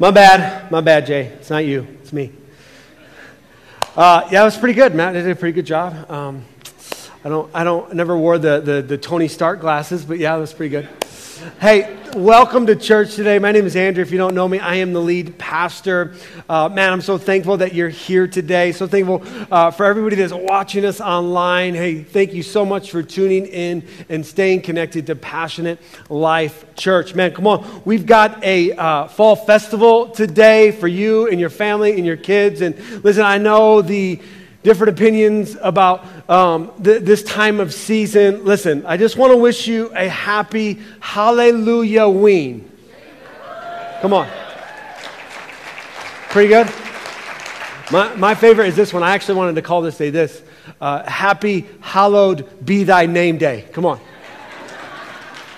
My bad. My bad, Jay. It's not you. It's me. Uh, yeah, it was pretty good. Matt I did a pretty good job. Um, I don't, I don't, never wore the, the, the Tony Stark glasses, but yeah, it was pretty good. Hey, welcome to church today. My name is Andrew. If you don't know me, I am the lead pastor. Uh, man, I'm so thankful that you're here today. So thankful uh, for everybody that's watching us online. Hey, thank you so much for tuning in and staying connected to Passionate Life Church. Man, come on. We've got a uh, fall festival today for you and your family and your kids. And listen, I know the different opinions about um, th- this time of season. Listen, I just want to wish you a happy Hallelujah Ween. Come on. Pretty good? My, my favorite is this one. I actually wanted to call this day this uh, Happy Hallowed Be Thy Name Day. Come on.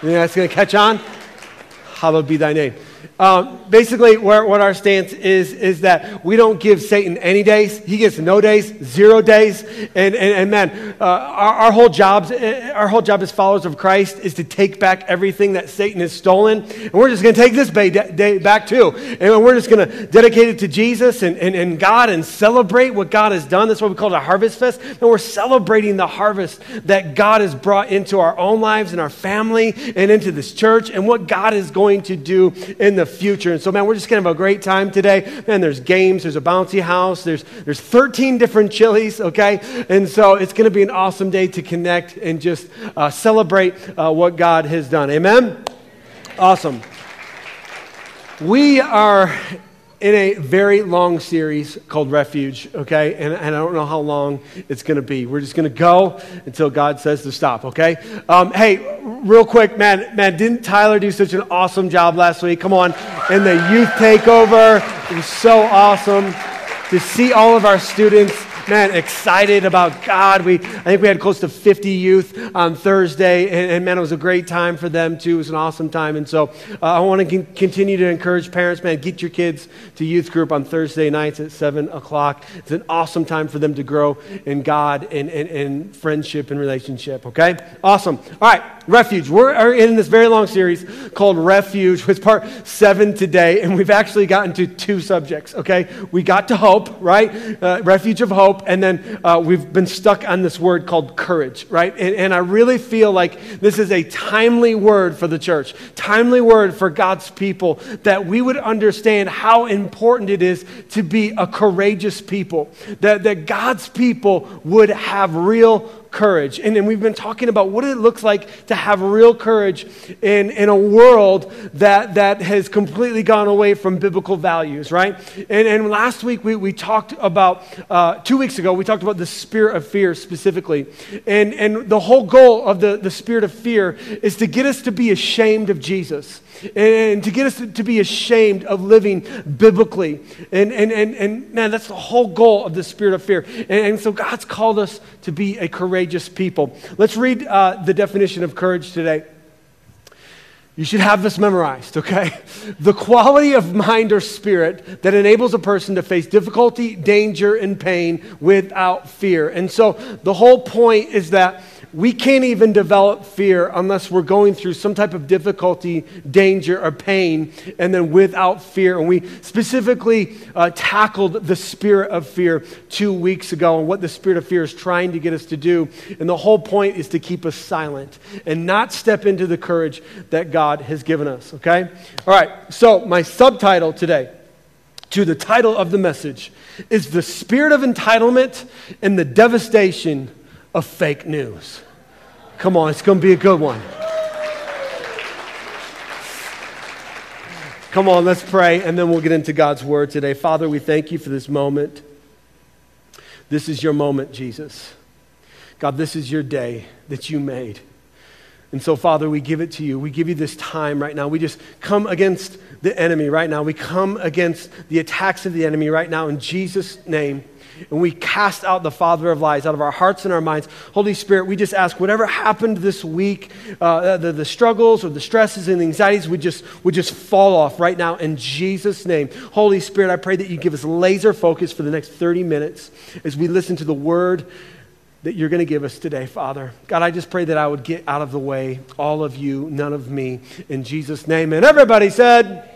You think that's going to catch on? Hallowed be thy name. Um, basically, where, what our stance is, is that we don't give Satan any days. He gets no days, zero days. And, and, and man, uh, our, our, whole jobs, our whole job as followers of Christ is to take back everything that Satan has stolen. And we're just going to take this day, day back too. And we're just going to dedicate it to Jesus and, and, and God and celebrate what God has done. That's what we call it a harvest fest. And we're celebrating the harvest that God has brought into our own lives and our family and into this church and what God is going to do in the future. And so, man, we're just going to have a great time today. Man, there's games, there's a bouncy house, there's, there's 13 different chilies, okay? And so it's going to be an awesome day to connect and just uh, celebrate uh, what God has done. Amen? Awesome. We are in a very long series called Refuge, okay? And, and I don't know how long it's going to be. We're just going to go until God says to stop, okay? Um, hey, real quick, man, man, didn't Tyler do such an awesome job last week? Come on. In the youth takeover, it was so awesome to see all of our students man, excited about God. We, I think we had close to 50 youth on Thursday, and, and man, it was a great time for them too. It was an awesome time. And so uh, I want to con- continue to encourage parents, man, get your kids to youth group on Thursday nights at 7 o'clock. It's an awesome time for them to grow in God and, and, and friendship and relationship, okay? Awesome. All right, Refuge. We're in this very long series called Refuge, with part seven today, and we've actually gotten to two subjects, okay? We got to hope, right? Uh, refuge of hope, and then uh, we've been stuck on this word called courage, right? And, and I really feel like this is a timely word for the church, timely word for God's people, that we would understand how important it is to be a courageous people, that, that God's people would have real courage. And, and we've been talking about what it looks like to have real courage in, in a world that, that has completely gone away from biblical values, right? And, and last week we, we talked about, uh, two weeks ago, we talked about the spirit of fear specifically. And, and the whole goal of the, the spirit of fear is to get us to be ashamed of Jesus and to get us to be ashamed of living biblically. And, and, and, and man, that's the whole goal of the spirit of fear. And, and so God's called us to be a courageous people. Let's read uh, the definition of courage today. You should have this memorized, okay? The quality of mind or spirit that enables a person to face difficulty, danger, and pain without fear. And so the whole point is that we can't even develop fear unless we're going through some type of difficulty, danger, or pain, and then without fear. And we specifically uh, tackled the spirit of fear two weeks ago and what the spirit of fear is trying to get us to do. And the whole point is to keep us silent and not step into the courage that God has given us, okay? All right, so my subtitle today to the title of the message is The Spirit of Entitlement and the Devastation of fake news. Come on, it's going to be a good one. Come on, let's pray, and then we'll get into God's word today. Father, we thank you for this moment. This is your moment, Jesus. God, this is your day that you made. And so, Father, we give it to you. We give you this time right now. We just come against the enemy right now. We come against the attacks of the enemy right now in Jesus' name and we cast out the father of lies out of our hearts and our minds. Holy Spirit, we just ask whatever happened this week, uh, the, the struggles or the stresses and the anxieties would just, would just fall off right now in Jesus' name. Holy Spirit, I pray that you give us laser focus for the next 30 minutes as we listen to the word that you're going to give us today, Father. God, I just pray that I would get out of the way, all of you, none of me, in Jesus' name. And everybody said,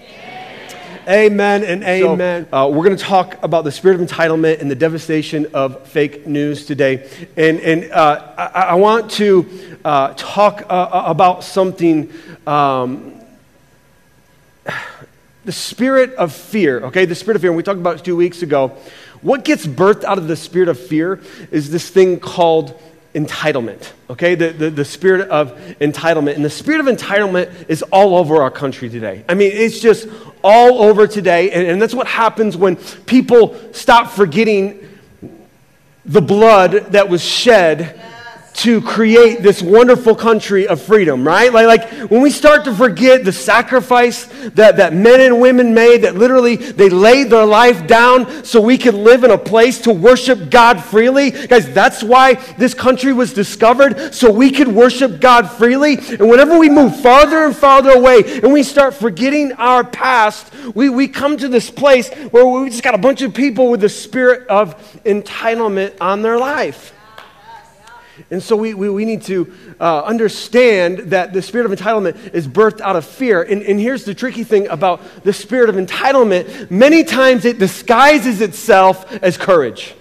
Amen and amen. So, uh, we're going to talk about the spirit of entitlement and the devastation of fake news today. And, and uh, I, I, want to uh, talk uh, uh, about something. Um, the spirit of fear, okay? The spirit of fear. And we talked about it two weeks ago. What gets birthed out of the spirit of fear is this thing called entitlement, okay? The, the, the, spirit of entitlement. And the spirit of entitlement is all over our country today. I mean, it's just all over today. And, and that's what happens when people stop forgetting the blood that was shed to create this wonderful country of freedom, right? Like, like when we start to forget the sacrifice that, that men and women made, that literally they laid their life down so we could live in a place to worship God freely. Guys, that's why this country was discovered, so we could worship God freely. And whenever we move farther and farther away and we start forgetting our past, we, we come to this place where we just got a bunch of people with the spirit of entitlement on their life. And so we, we, we need to uh, understand that the spirit of entitlement is birthed out of fear. And, and here's the tricky thing about the spirit of entitlement many times it disguises itself as courage.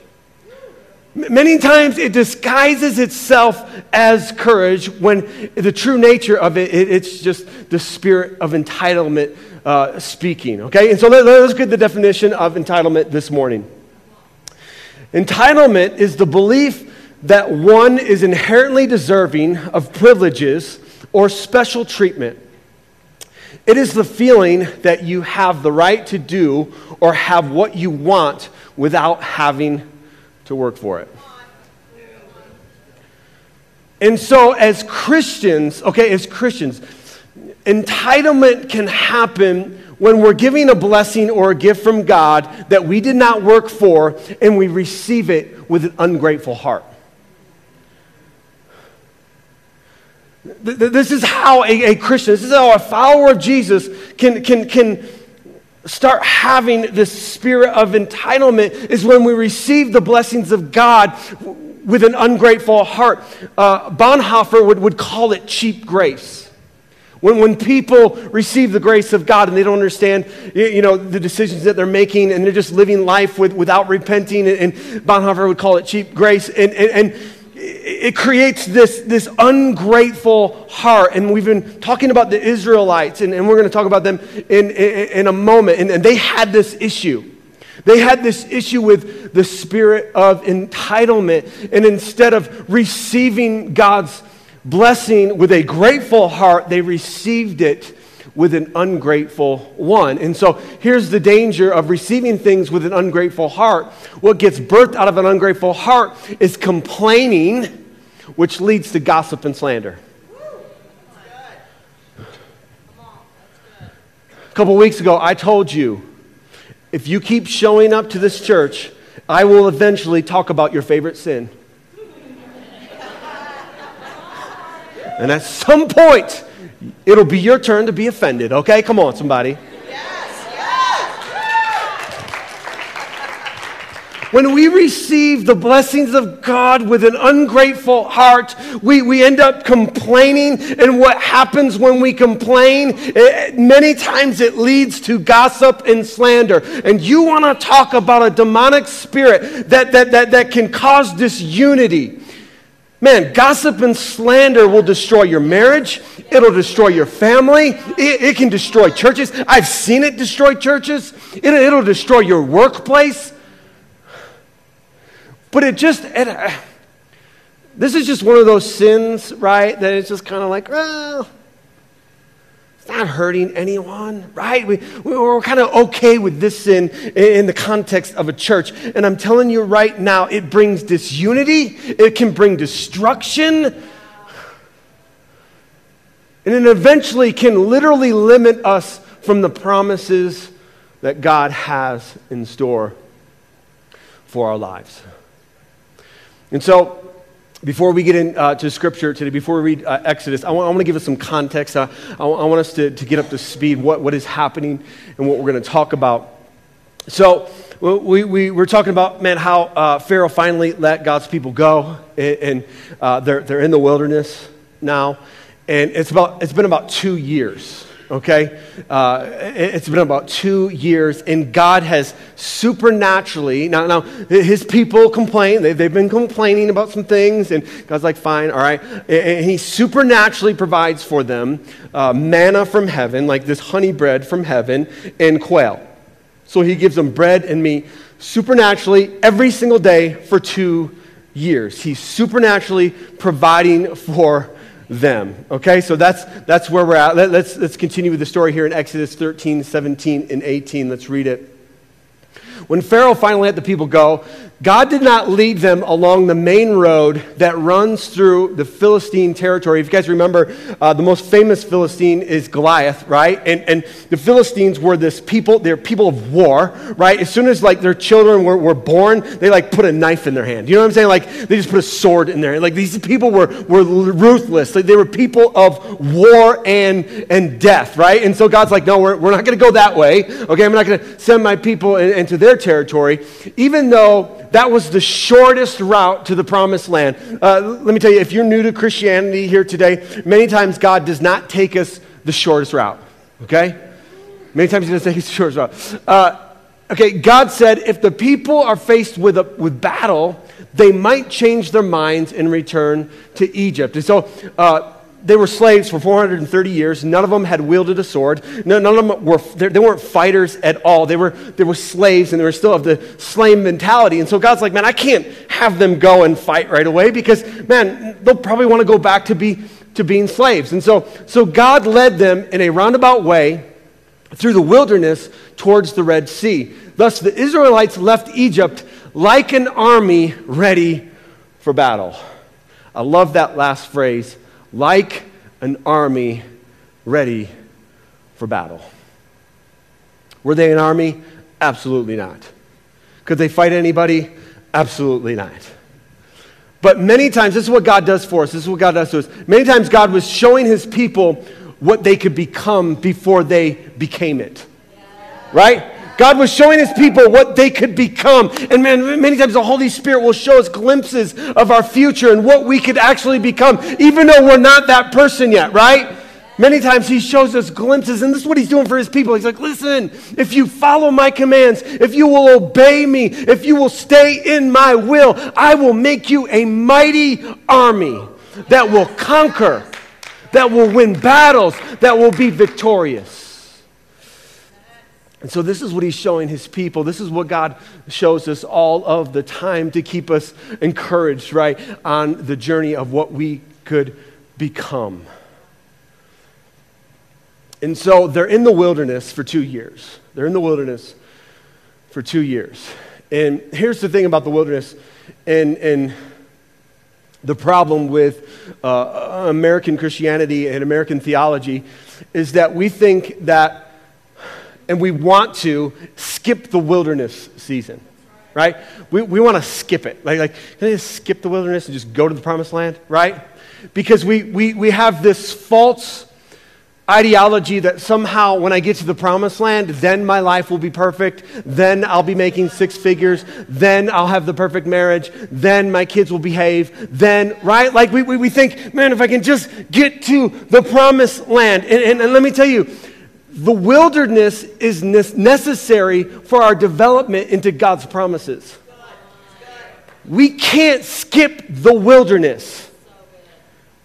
Many times it disguises itself as courage when the true nature of it, it it's just the spirit of entitlement uh, speaking. Okay? And so let, let's get the definition of entitlement this morning. Entitlement is the belief that one is inherently deserving of privileges or special treatment. It is the feeling that you have the right to do or have what you want without having to work for it. And so, as Christians, okay, as Christians, entitlement can happen when we're giving a blessing or a gift from God that we did not work for and we receive it with an ungrateful heart. This is how a, a, Christian, this is how a follower of Jesus can, can, can start having this spirit of entitlement, is when we receive the blessings of God with an ungrateful heart. Uh, Bonhoeffer would, would call it cheap grace. When, when people receive the grace of God and they don't understand you know, the decisions that they're making and they're just living life with, without repenting, and, and Bonhoeffer would call it cheap grace. And, and, and it creates this, this ungrateful heart. And we've been talking about the Israelites, and, and we're going to talk about them in, in, in a moment. And, and they had this issue. They had this issue with the spirit of entitlement. And instead of receiving God's blessing with a grateful heart, they received it with an ungrateful one. And so here's the danger of receiving things with an ungrateful heart. What gets birthed out of an ungrateful heart is complaining, which leads to gossip and slander. A couple weeks ago, I told you if you keep showing up to this church, I will eventually talk about your favorite sin. And at some point, it'll be your turn to be offended, okay? Come on, somebody. When we receive the blessings of God with an ungrateful heart, we, we end up complaining. And what happens when we complain? It, many times it leads to gossip and slander. And you want to talk about a demonic spirit that, that, that, that can cause disunity. Man, gossip and slander will destroy your marriage. It'll destroy your family. It, it can destroy churches. I've seen it destroy churches. It, it'll destroy your workplace. But it just, it, uh, this is just one of those sins, right? That it's just kind of like, well, it's not hurting anyone, right? We, we're kind of okay with this sin in the context of a church. And I'm telling you right now, it brings disunity, it can bring destruction, and it eventually can literally limit us from the promises that God has in store for our lives. And so, before we get into uh, scripture today, before we read uh, Exodus, I want, to give us some context. Uh, I, I, want us to, to get up to speed what, what is happening and what we're going to talk about. So, we, we were talking about, man, how uh, Pharaoh finally let God's people go, and, and uh, they're, they're in the wilderness now. And it's, about, it's been about two years, okay? Uh, it's been about two years, and God has supernaturally, now, now his people complain, they, they've been complaining about some things, and God's like, fine, all right. And he supernaturally provides for them uh, manna from heaven, like this honey bread from heaven, and quail. So he gives them bread and meat supernaturally every single day for two years. He's supernaturally providing for them. Okay, so that's, that's where we're at. Let, let's, let's continue with the story here in Exodus 13, 17, and 18. Let's read it. When Pharaoh finally let the people go, God did not lead them along the main road that runs through the Philistine territory. If you guys remember, uh, the most famous Philistine is Goliath, right? And, and the Philistines were this people, they're people of war, right? As soon as like their children were, were born, they like put a knife in their hand. You know what I'm saying? Like they just put a sword in there. Like these people were, were ruthless. Like, they were people of war and, and death, right? And so God's like, no, we're, we're not going to go that way. Okay, I'm not going to send my people in, into their territory, even though that was the shortest route to the promised land. Uh, let me tell you, if you're new to Christianity here today, many times God does not take us the shortest route, okay? Many times He doesn't take us the shortest route. Uh, okay, God said if the people are faced with, a, with battle, they might change their minds and return to Egypt. And so, uh, they were slaves for 430 years. None of them had wielded a sword. None of them were, they weren't fighters at all. They were, they were slaves and they were still of the slave mentality. And so God's like, man, I can't have them go and fight right away because, man, they'll probably want to go back to, be, to being slaves. And so, so God led them in a roundabout way through the wilderness towards the Red Sea. Thus, the Israelites left Egypt like an army ready for battle. I love that last phrase like an army ready for battle. Were they an army? Absolutely not. Could they fight anybody? Absolutely not. But many times, this is what God does for us. This is what God does to us. Many times, God was showing his people what they could become before they became it. Right? God was showing his people what they could become. And man, many times the Holy Spirit will show us glimpses of our future and what we could actually become, even though we're not that person yet, right? Many times he shows us glimpses, and this is what he's doing for his people. He's like, listen, if you follow my commands, if you will obey me, if you will stay in my will, I will make you a mighty army that will conquer, that will win battles, that will be victorious. And so, this is what he's showing his people. This is what God shows us all of the time to keep us encouraged, right, on the journey of what we could become. And so, they're in the wilderness for two years. They're in the wilderness for two years. And here's the thing about the wilderness and, and the problem with uh, American Christianity and American theology is that we think that and we want to skip the wilderness season, right? We, we want to skip it. Like, like, can I just skip the wilderness and just go to the promised land, right? Because we, we, we have this false ideology that somehow when I get to the promised land, then my life will be perfect. Then I'll be making six figures. Then I'll have the perfect marriage. Then my kids will behave. Then, right? Like we, we, we think, man, if I can just get to the promised land. And, and, and let me tell you, the wilderness is necessary for our development into God's promises. We can't skip the wilderness.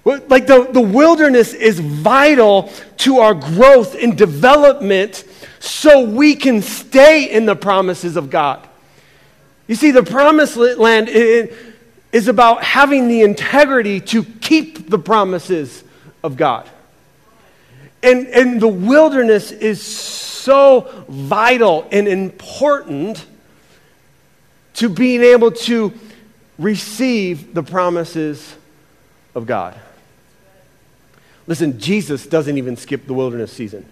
Like the, the wilderness is vital to our growth and development so we can stay in the promises of God. You see, the promised land is about having the integrity to keep the promises of God. And, and the wilderness is so vital and important to being able to receive the promises of God. Listen, Jesus doesn't even skip the wilderness season,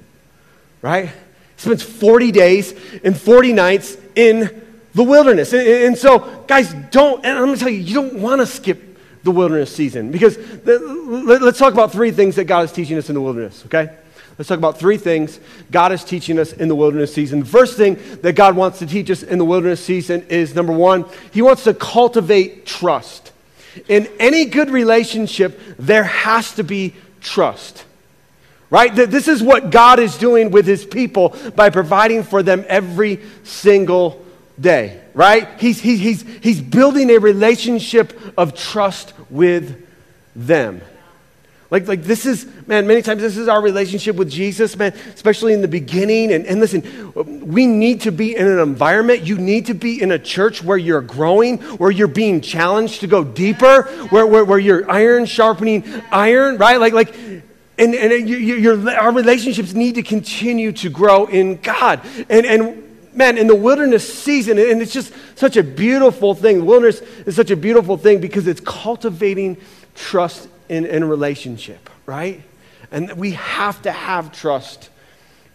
right? He spends 40 days and 40 nights in the wilderness. And, and so, guys, don't, and I'm going to tell you, you don't want to skip the wilderness season. Because let's talk about three things that God is teaching us in the wilderness, okay? Let's talk about three things God is teaching us in the wilderness season. The first thing that God wants to teach us in the wilderness season is number one, He wants to cultivate trust. In any good relationship, there has to be trust right? This is what God is doing with his people by providing for them every single day, right? He's, he's, he's, he's building a relationship of trust with them. Like, like this is, man, many times this is our relationship with Jesus, man, especially in the beginning. And, and listen, we need to be in an environment, you need to be in a church where you're growing, where you're being challenged to go deeper, where, where, where you're iron sharpening iron, right? Like, like, and, and you, you, our relationships need to continue to grow in God. And, and man, in the wilderness season, and it's just such a beautiful thing. The wilderness is such a beautiful thing because it's cultivating trust in, in relationship, right? And we have to have trust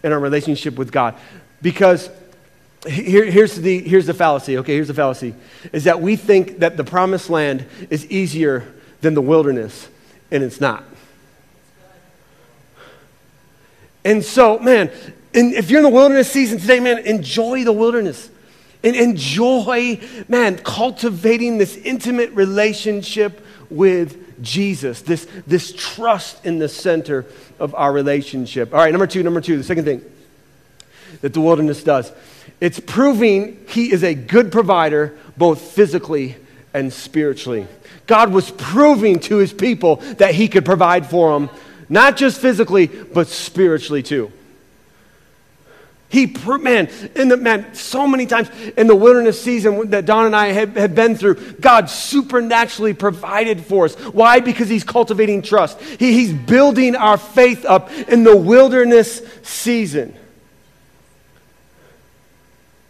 in our relationship with God because here, here's, the, here's the fallacy, okay? Here's the fallacy is that we think that the promised land is easier than the wilderness, and it's not. And so, man, and if you're in the wilderness season today, man, enjoy the wilderness. And enjoy, man, cultivating this intimate relationship with Jesus, this, this trust in the center of our relationship. All right, number two, number two, the second thing that the wilderness does it's proving he is a good provider, both physically and spiritually. God was proving to his people that he could provide for them, not just physically, but spiritually too. He, man, in the, man, so many times in the wilderness season that Don and I have, have been through, God supernaturally provided for us. Why? Because He's cultivating trust. He, he's building our faith up in the wilderness season.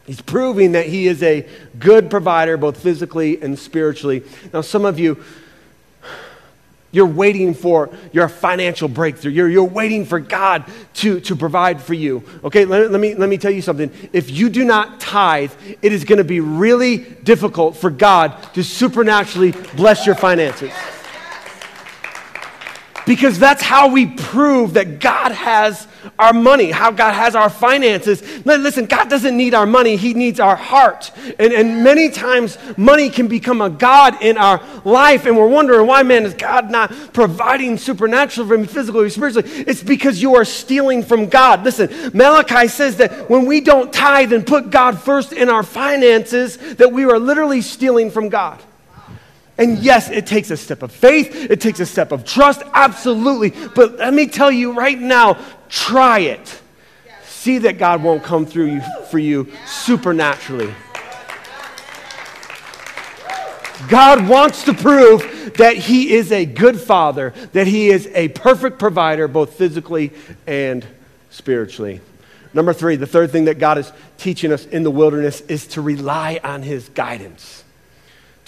He's proving that He is a good provider, both physically and spiritually. Now, some of you, you're waiting for your financial breakthrough. You're, you're waiting for God to, to provide for you. Okay, let, let, me, let me tell you something. If you do not tithe, it is going to be really difficult for God to supernaturally bless your finances. Because that's how we prove that God has our money, how God has our finances. Listen, God doesn't need our money, He needs our heart. And, and many times, money can become a God in our life, and we're wondering why, man, is God not providing supernatural for me physically or spiritually? It's because you are stealing from God. Listen, Malachi says that when we don't tithe and put God first in our finances, that we are literally stealing from God. And yes, it takes a step of faith, it takes a step of trust, absolutely. But let me tell you right now try it. See that God won't come through you, for you supernaturally. God wants to prove that He is a good father, that He is a perfect provider, both physically and spiritually. Number three, the third thing that God is teaching us in the wilderness is to rely on His guidance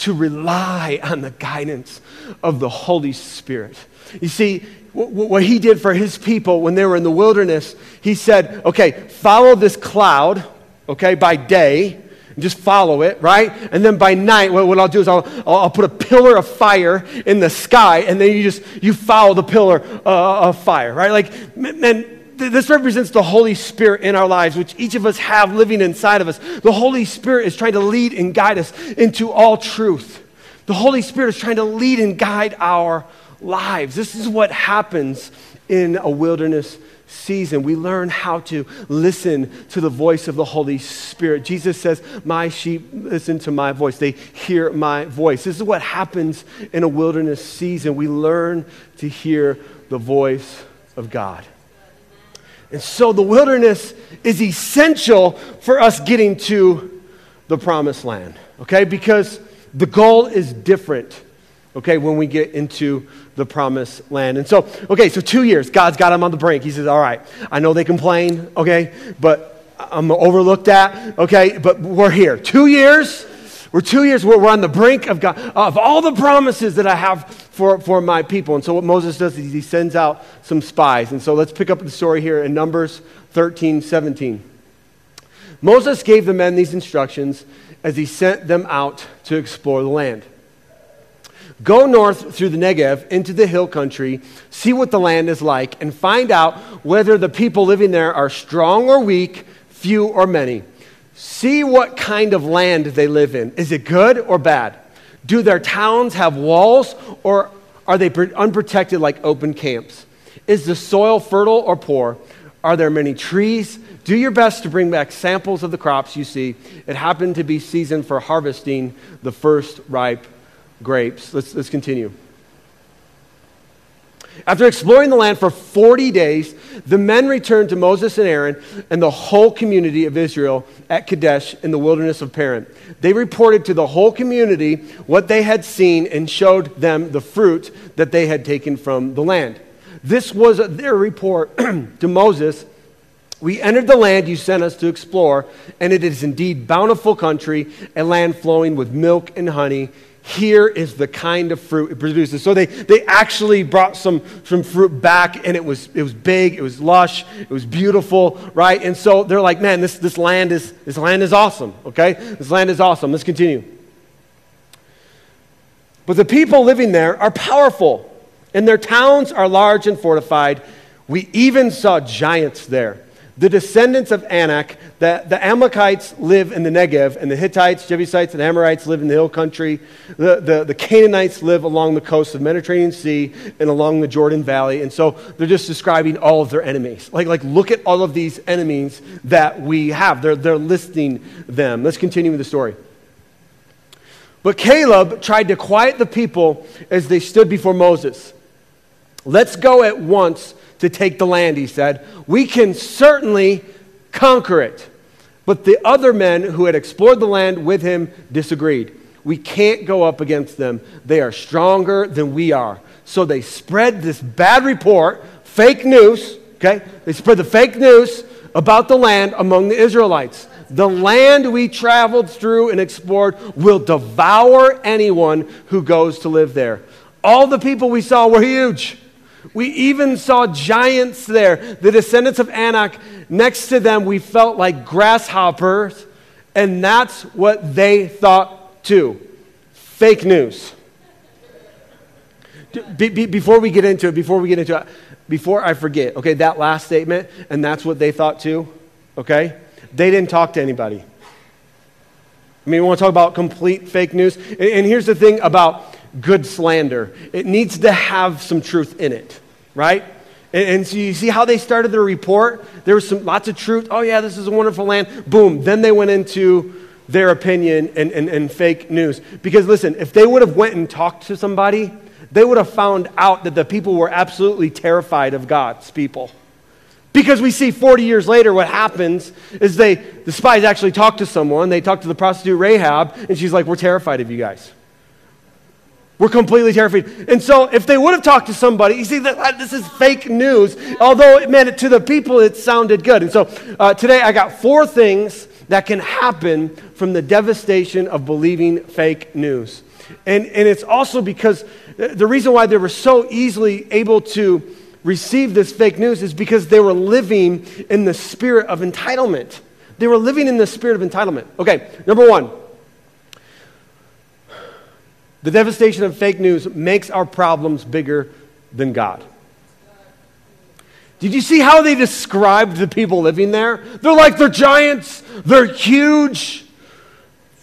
to rely on the guidance of the Holy Spirit. You see, what he did for his people when they were in the wilderness, he said, okay, follow this cloud, okay, by day, just follow it, right? And then by night, what, I'll do is I'll, I'll put a pillar of fire in the sky, and then you just, you follow the pillar uh, of fire, right? Like, man, this represents the Holy Spirit in our lives, which each of us have living inside of us. The Holy Spirit is trying to lead and guide us into all truth. The Holy Spirit is trying to lead and guide our lives. This is what happens in a wilderness season. We learn how to listen to the voice of the Holy Spirit. Jesus says, My sheep listen to my voice, they hear my voice. This is what happens in a wilderness season. We learn to hear the voice of God. And so the wilderness is essential for us getting to the promised land, okay? Because the goal is different, okay, when we get into the promised land. And so, okay, so two years, God's got them on the brink. He says, All right, I know they complain, okay, but I'm overlooked at, okay, but we're here. Two years, we're two years, we're, we're on the brink of God, of all the promises that I have for, for my people. And so what Moses does is he sends out some spies. And so let's pick up the story here in Numbers 13, 17. Moses gave the men these instructions as he sent them out to explore the land. Go north through the Negev into the hill country, see what the land is like, and find out whether the people living there are strong or weak, few or many. See what kind of land they live in. Is it good or bad? Do their towns have walls or are they unprotected like open camps? Is the soil fertile or poor? Are there many trees? Do your best to bring back samples of the crops you see. It happened to be season for harvesting the first ripe grapes. Let's, let's continue. After exploring the land for 40 days, the men returned to Moses and Aaron and the whole community of Israel at Kadesh in the wilderness of Paran. They reported to the whole community what they had seen and showed them the fruit that they had taken from the land. This was their report to Moses. We entered the land you sent us to explore, and it is indeed bountiful country, a land flowing with milk and honey here is the kind of fruit it produces. So they, they actually brought some, some fruit back, and it was, it was big, it was lush, it was beautiful, right? And so they're like, man, this, this, land is, this land is awesome, okay? This land is awesome. Let's continue. But the people living there are powerful, and their towns are large and fortified. We even saw giants there the descendants of Anak, the, the Amalekites live in the Negev, and the Hittites, Jebusites, and Amorites live in the hill country. The, the, the Canaanites live along the coast of the Mediterranean Sea and along the Jordan Valley. And so they're just describing all of their enemies. Like, like look at all of these enemies that we have. They're, they're listing them. Let's continue with the story. But Caleb tried to quiet the people as they stood before Moses. Let's go at once to take the land, he said. We can certainly conquer it. But the other men who had explored the land with him disagreed. We can't go up against them. They are stronger than we are. So they spread this bad report, fake news, okay? They spread the fake news about the land among the Israelites. The land we traveled through and explored will devour anyone who goes to live there. All the people we saw were huge. We even saw giants there, the descendants of Anak. Next to them, we felt like grasshoppers, and that's what they thought too. Fake news. Be, be, before we get into it, before we get into it, before I forget, okay, that last statement, and that's what they thought too, okay? They didn't talk to anybody. I mean, we want to talk about complete fake news. And, and here's the thing about good slander it needs to have some truth in it, right? And, and, so you see how they started their report? There was some, lots of truth. Oh, yeah, this is a wonderful land. Boom. Then they went into their opinion and, and, and fake news. Because listen, if they would have went and talked to somebody, they would have found out that the people were absolutely terrified of God's people. Because we see 40 years later what happens is they, the spies actually talk to someone. They talk to the prostitute Rahab, and she's like, We're terrified of you guys. We're completely terrified. And so, if they would have talked to somebody, you see, that this is fake news. Although it meant to the people, it sounded good. And so, uh, today I got four things that can happen from the devastation of believing fake news. And, and it's also because uh, the reason why they were so easily able to receive this fake news is because they were living in the spirit of entitlement. They were living in the spirit of entitlement. Okay, number one the devastation of fake news makes our problems bigger than God. Did you see how they described the people living there? They're like, they're giants, they're huge,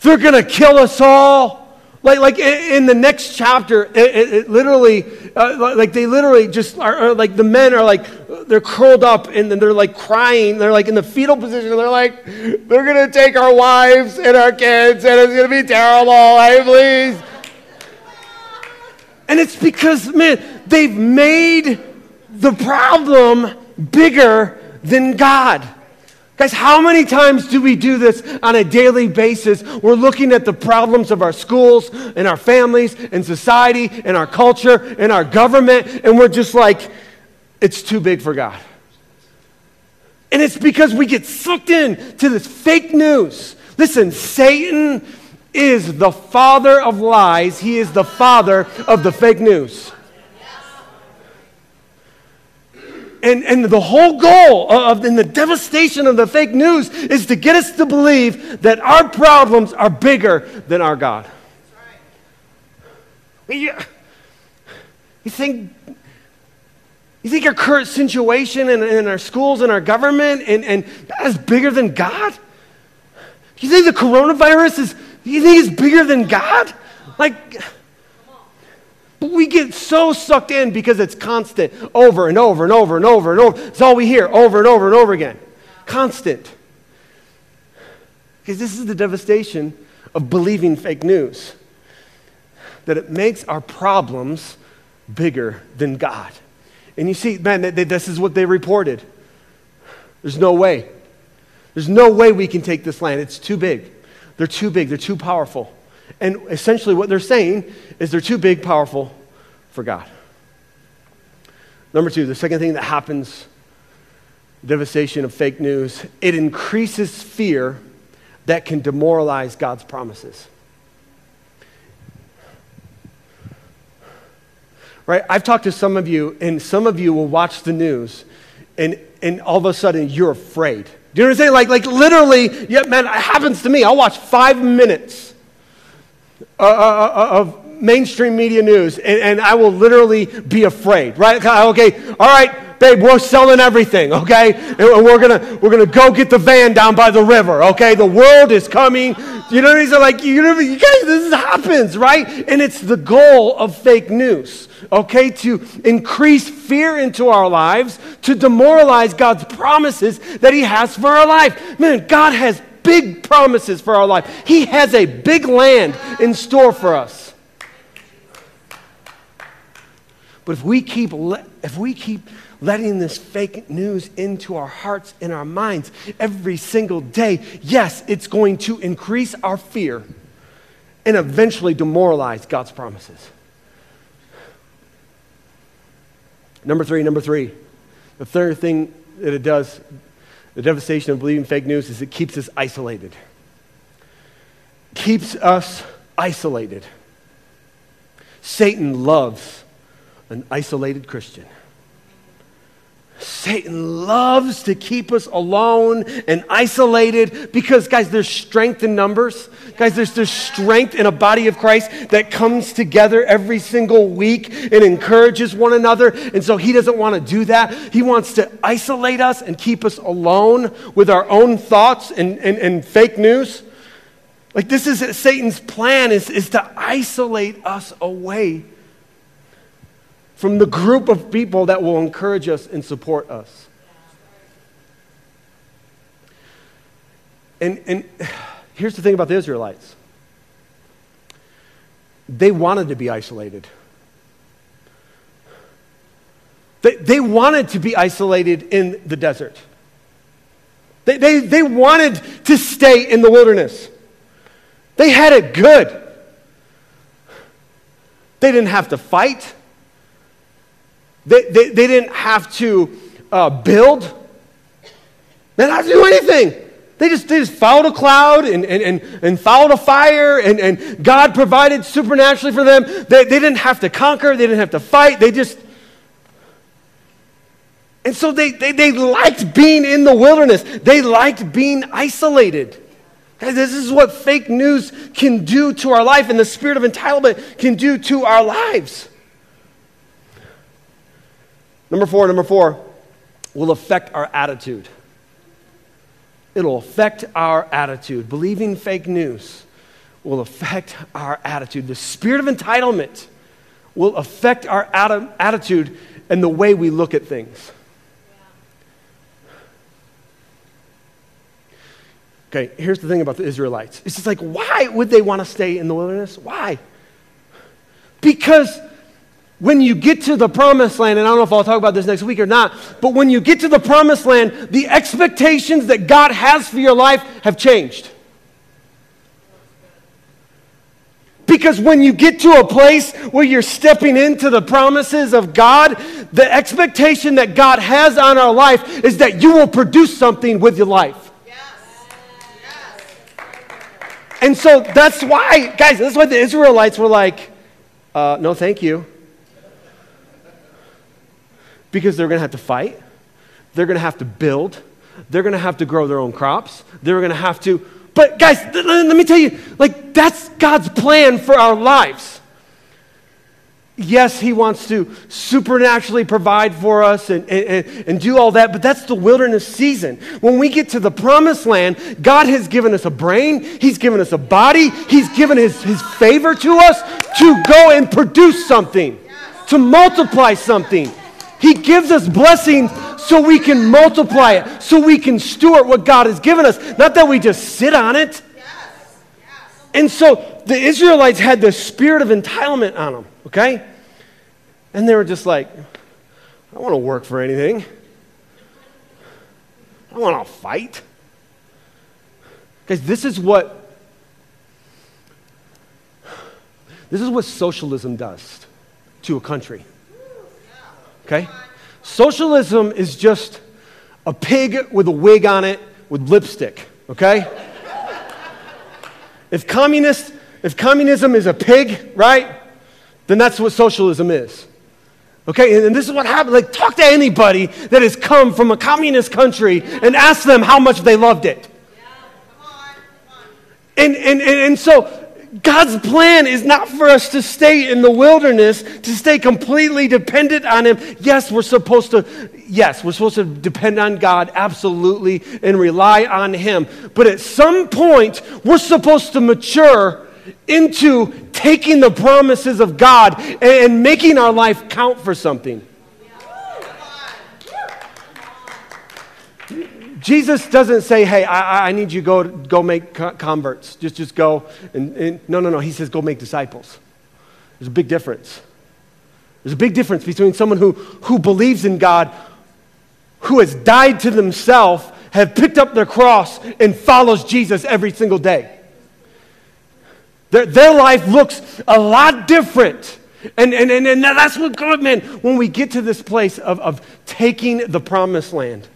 they're gonna kill us all. Like, like in the next chapter, it, it, it literally, uh, like they literally just are, are, like the men are like, they're curled up and they're like crying. They're like in the fetal position. They're like, they're to take our wives and our kids and it's to be terrible. Hey, please. And it's because, man, they've made the problem bigger than God. Guys, how many times do we do this on a daily basis? We're looking at the problems of our schools and our families and society and our culture and our government, and we're just like, it's too big for God. And it's because we get sucked in to this fake news. Listen, Satan is the father of lies, he is the father of the fake news. And, and the whole goal of and the devastation of the fake news is to get us to believe that our problems are bigger than our God. You, you think you think our current situation in, in our schools and our government and, and that is bigger than God? You think the coronavirus is you think it's bigger than God? Like, But we get so sucked in because it's constant over and over and over and over and over. It's all we hear over and over and over again. Constant. Because this is the devastation of believing fake news that it makes our problems bigger than God. And you see, man, they, they, this is what they reported. There's no way. There's no way we can take this land. It's too big. They're too big. They're too powerful. And essentially, what they're saying is they're too big, powerful for God. Number two, the second thing that happens devastation of fake news, it increases fear that can demoralize God's promises. Right? I've talked to some of you, and some of you will watch the news, and, and all of a sudden you're afraid. Do you know what I'm saying? Like, like literally, yeah, man, it happens to me. I'll watch five minutes uh, uh, uh, of mainstream media news, and, and I will literally be afraid, right? Okay, all right, babe, we're selling everything, okay? And we're gonna we're gonna go get the van down by the river, okay? The world is coming. You know, he's like, you know, you guys, this happens, right? And it's the goal of fake news, okay? To increase fear into our lives, to demoralize God's promises that He has for our life. Man, God has big promises for our life. He has a big land in store for us. But if we keep, if we keep letting this fake news into our hearts and our minds every single day, yes, it's going to increase our fear and eventually demoralize God's promises. Number three, number three. The third thing that it does, the devastation of believing fake news, is it keeps us isolated. Keeps us isolated. Satan loves an isolated Christian. Satan loves to keep us alone and isolated because, guys, there's strength in numbers. Guys, there's, there's strength in a body of Christ that comes together every single week and encourages one another. And so he doesn't want to do that. He wants to isolate us and keep us alone with our own thoughts and, and, and fake news. Like, this is Satan's plan is, is to isolate us away from the group of people that will encourage us and support us. And, and here's the thing about the Israelites they wanted to be isolated. They, they wanted to be isolated in the desert. They, they, they wanted to stay in the wilderness. They had it good. They didn't have to fight. They, they, they didn't have to uh, build, they didn't have to do anything. They just, they just followed a cloud and, and, and, and followed a fire, and, and God provided supernaturally for them. They, they didn't have to conquer, they didn't have to fight. They just. And so they, they, they liked being in the wilderness, they liked being isolated. Guys, this is what fake news can do to our life, and the spirit of entitlement can do to our lives. Number four, number four, will affect our attitude. It'll affect our attitude. Believing fake news will affect our attitude. The spirit of entitlement will affect our attitude and the way we look at things. Okay, here's the thing about the Israelites. It's just like, why would they want to stay in the wilderness? Why? Because when you get to the promised land, and I don't know if I'll talk about this next week or not, but when you get to the promised land, the expectations that God has for your life have changed. Because when you get to a place where you're stepping into the promises of God, the expectation that God has on our life is that you will produce something with your life. And so that's why, guys, that's why the Israelites were like, uh, no, thank you because they're going to have to fight, they're going to have to build, they're going to have to grow their own crops, they're going to have to. But guys, th- let me tell you, like, that's God's plan for our lives. yes, He wants to supernaturally provide for us and, and, and do all that, but that's the wilderness season. When we get to the promised land, God has given us a brain, He's given us a body, He's given His, his favor to us to go and produce something, to multiply something. He gives us blessings so we can multiply it, so we can steward what God has given us, not that we just sit on it. And so the Israelites had the spirit of entitlement on them, okay? And they were just like, I don't want to work for anything. I don't want to fight. Guys, this is what this is what socialism does to a country. Okay? Socialism is just a pig with a wig on it with lipstick, okay? if communist if communism is a pig, right? Then that's what socialism is. Okay, and this is what happened. Like, talk to anybody that has come from a communist country and ask them how much they loved it. Yeah, come And, and, and, and so, God's plan is not for us to stay in the wilderness, to stay completely dependent on Him. Yes, we're supposed to, yes, we're supposed to depend on God, absolutely, and rely on Him. But at some point, we're supposed to mature into taking the promises of God and, making our life count for something. Jesus doesn't say, hey, I, I need you to go, go make converts. Just, just go. And, and, no, no, no. He says, go make disciples. There's a big difference. There's a big difference between someone who, who believes in God, who has died to themselves, have picked up their cross, and follows Jesus every single day. Their, their life looks a lot different. And, and, and, and that's what God meant when we get to this place of, of taking the promised land.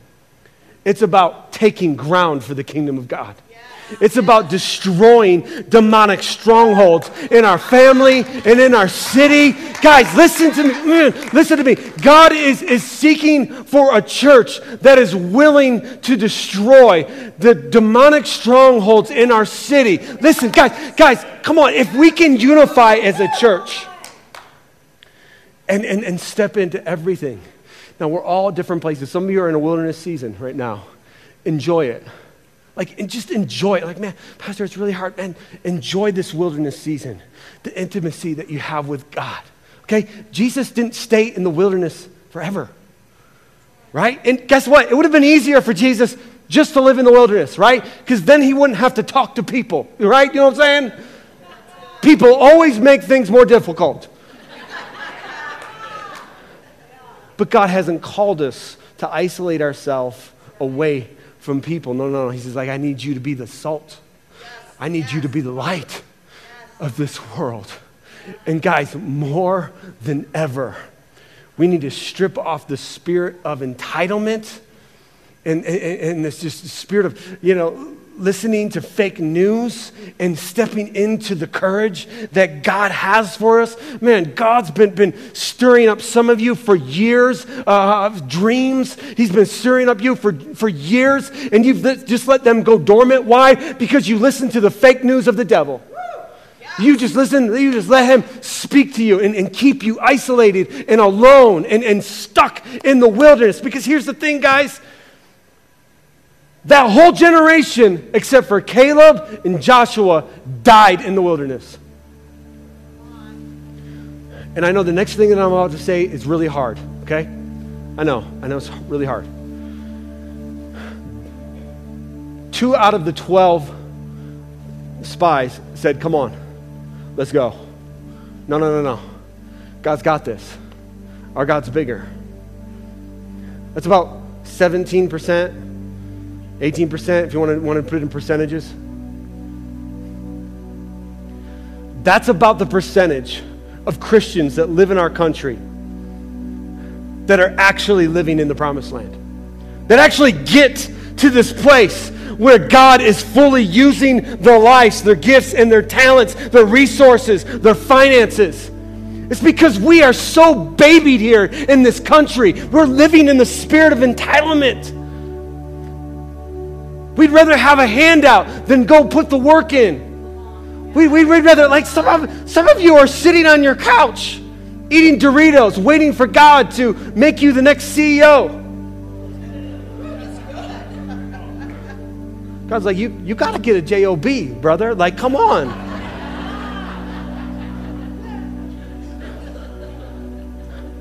It's about taking ground for the kingdom of God. It's about destroying demonic strongholds in our family and in our city. Guys, listen to me. Mm, listen to me. God is, is seeking for a church that is willing to destroy the demonic strongholds in our city. Listen, guys, guys, come on. If we can unify as a church and, and, and step into everything. Now, we're all different places. Some of you are in a wilderness season right now. Enjoy it. Like, and just enjoy it. Like, man, Pastor, it's really hard. Man, enjoy this wilderness season, the intimacy that you have with God. Okay? Jesus didn't stay in the wilderness forever. Right? And guess what? It would have been easier for Jesus just to live in the wilderness, right? Because then he wouldn't have to talk to people, right? You know what I'm saying? People always make things more difficult. But God hasn't called us to isolate ourselves away from people. No, no, no. He says, like, I need you to be the salt. I need you to be the light of this world. And guys, more than ever, we need to strip off the spirit of entitlement and, and, and this just spirit of, you know, listening to fake news and stepping into the courage that God has for us. Man, God's been, been stirring up some of you for years uh, of dreams. He's been stirring up you for, for years, and you've just let them go dormant. Why? Because you listen to the fake news of the devil. You just listen, you just let him speak to you and, and keep you isolated and alone and, and stuck in the wilderness. Because here's the thing, guys that whole generation, except for Caleb and Joshua, died in the wilderness. And I know the next thing that I'm about to say is really hard, okay? I know, I know it's really hard. Two out of the 12 spies said, Come on, let's go. No, no, no, no. God's got this. Our God's bigger. That's about 17%. 18% if you want to, want to put it in percentages. That's about the percentage of Christians that live in our country that are actually living in the promised land. That actually get to this place where God is fully using their lives, their gifts, and their talents, their resources, their finances. It's because we are so babied here in this country. We're living in the spirit of entitlement. We'd rather have a handout than go put the work in. We, we'd rather, like some of, some of you are sitting on your couch eating Doritos, waiting for God to make you the next CEO. God's like, you, you got to get a job, brother. Like, come on.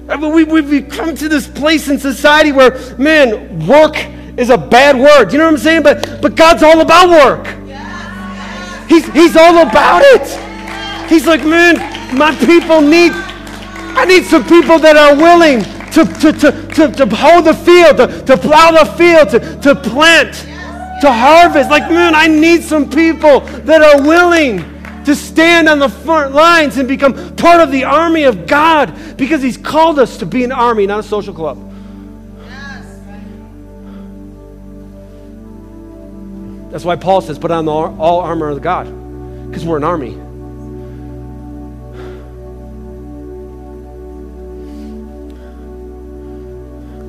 I mean, we, we've come to this place in society where, man, work is a bad word. You know what I'm saying? But, but God's all about work. He's, he's all about it. He's like, man, my people need, I need some people that are willing to, to, to, to, to hoe the field, to, to plow the field, to, to plant, to harvest. Like, man, I need some people that are willing to stand on the front lines and become part of the army of God because He's called us to be an army, not a social club. That's why Paul says, put on the, all armor of God because we're an army.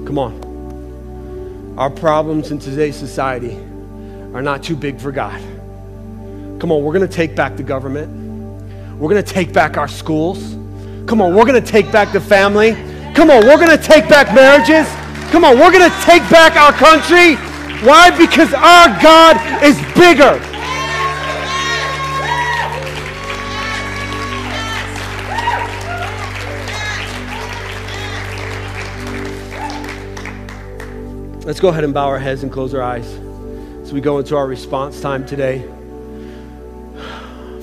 Come on. Our problems in today's society are not too big for God. Come on, we're going to take back the government. We're going to take back our schools. Come on, we're going to take back the family. Come on, we're going to take back marriages. Come on, we're going to take back our country. Why? Because our God is bigger. Let's go ahead and bow our heads and close our eyes as we go into our response time today.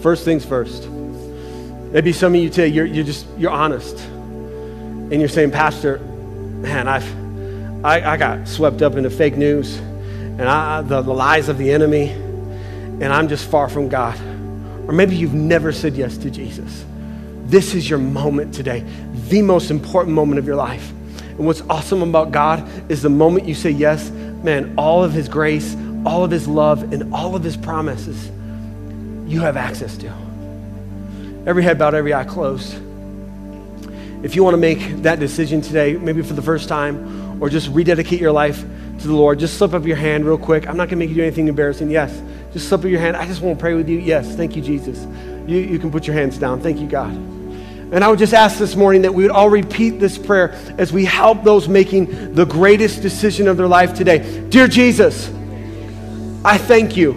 First things first. Maybe some of you today, you're, you're just, you're honest. And you're saying, Pastor, man, I've, I, I got swept up into fake news and I, the, the lies of the enemy, and I'm just far from God. Or maybe you've never said yes to Jesus. This is your moment today, the most important moment of your life. And what's awesome about God is the moment you say yes, man, all of His grace, all of His love, and all of His promises you have access to. Every head bowed, every eye closed. If you want to make that decision today, maybe for the first time, or just rededicate your life to the Lord, just slip up your hand real quick. I'm not going to make you do anything embarrassing. Yes, just slip up your hand. I just want to pray with you. Yes, thank you, Jesus. You, you can put your hands down. Thank you, God. And I would just ask this morning that we would all repeat this prayer as we help those making the greatest decision of their life today. Dear Jesus, I thank you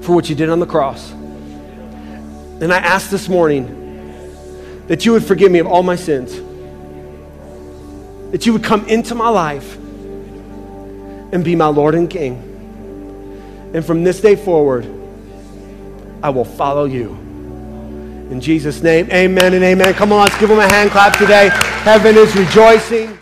for what you did on the cross. And I ask this morning that you would forgive me of all my sins, that you would come into my life and be my Lord and King. And from this day forward, I will follow you. In Jesus' name, amen and amen. Come on, let's give them a hand clap today. Heaven is rejoicing.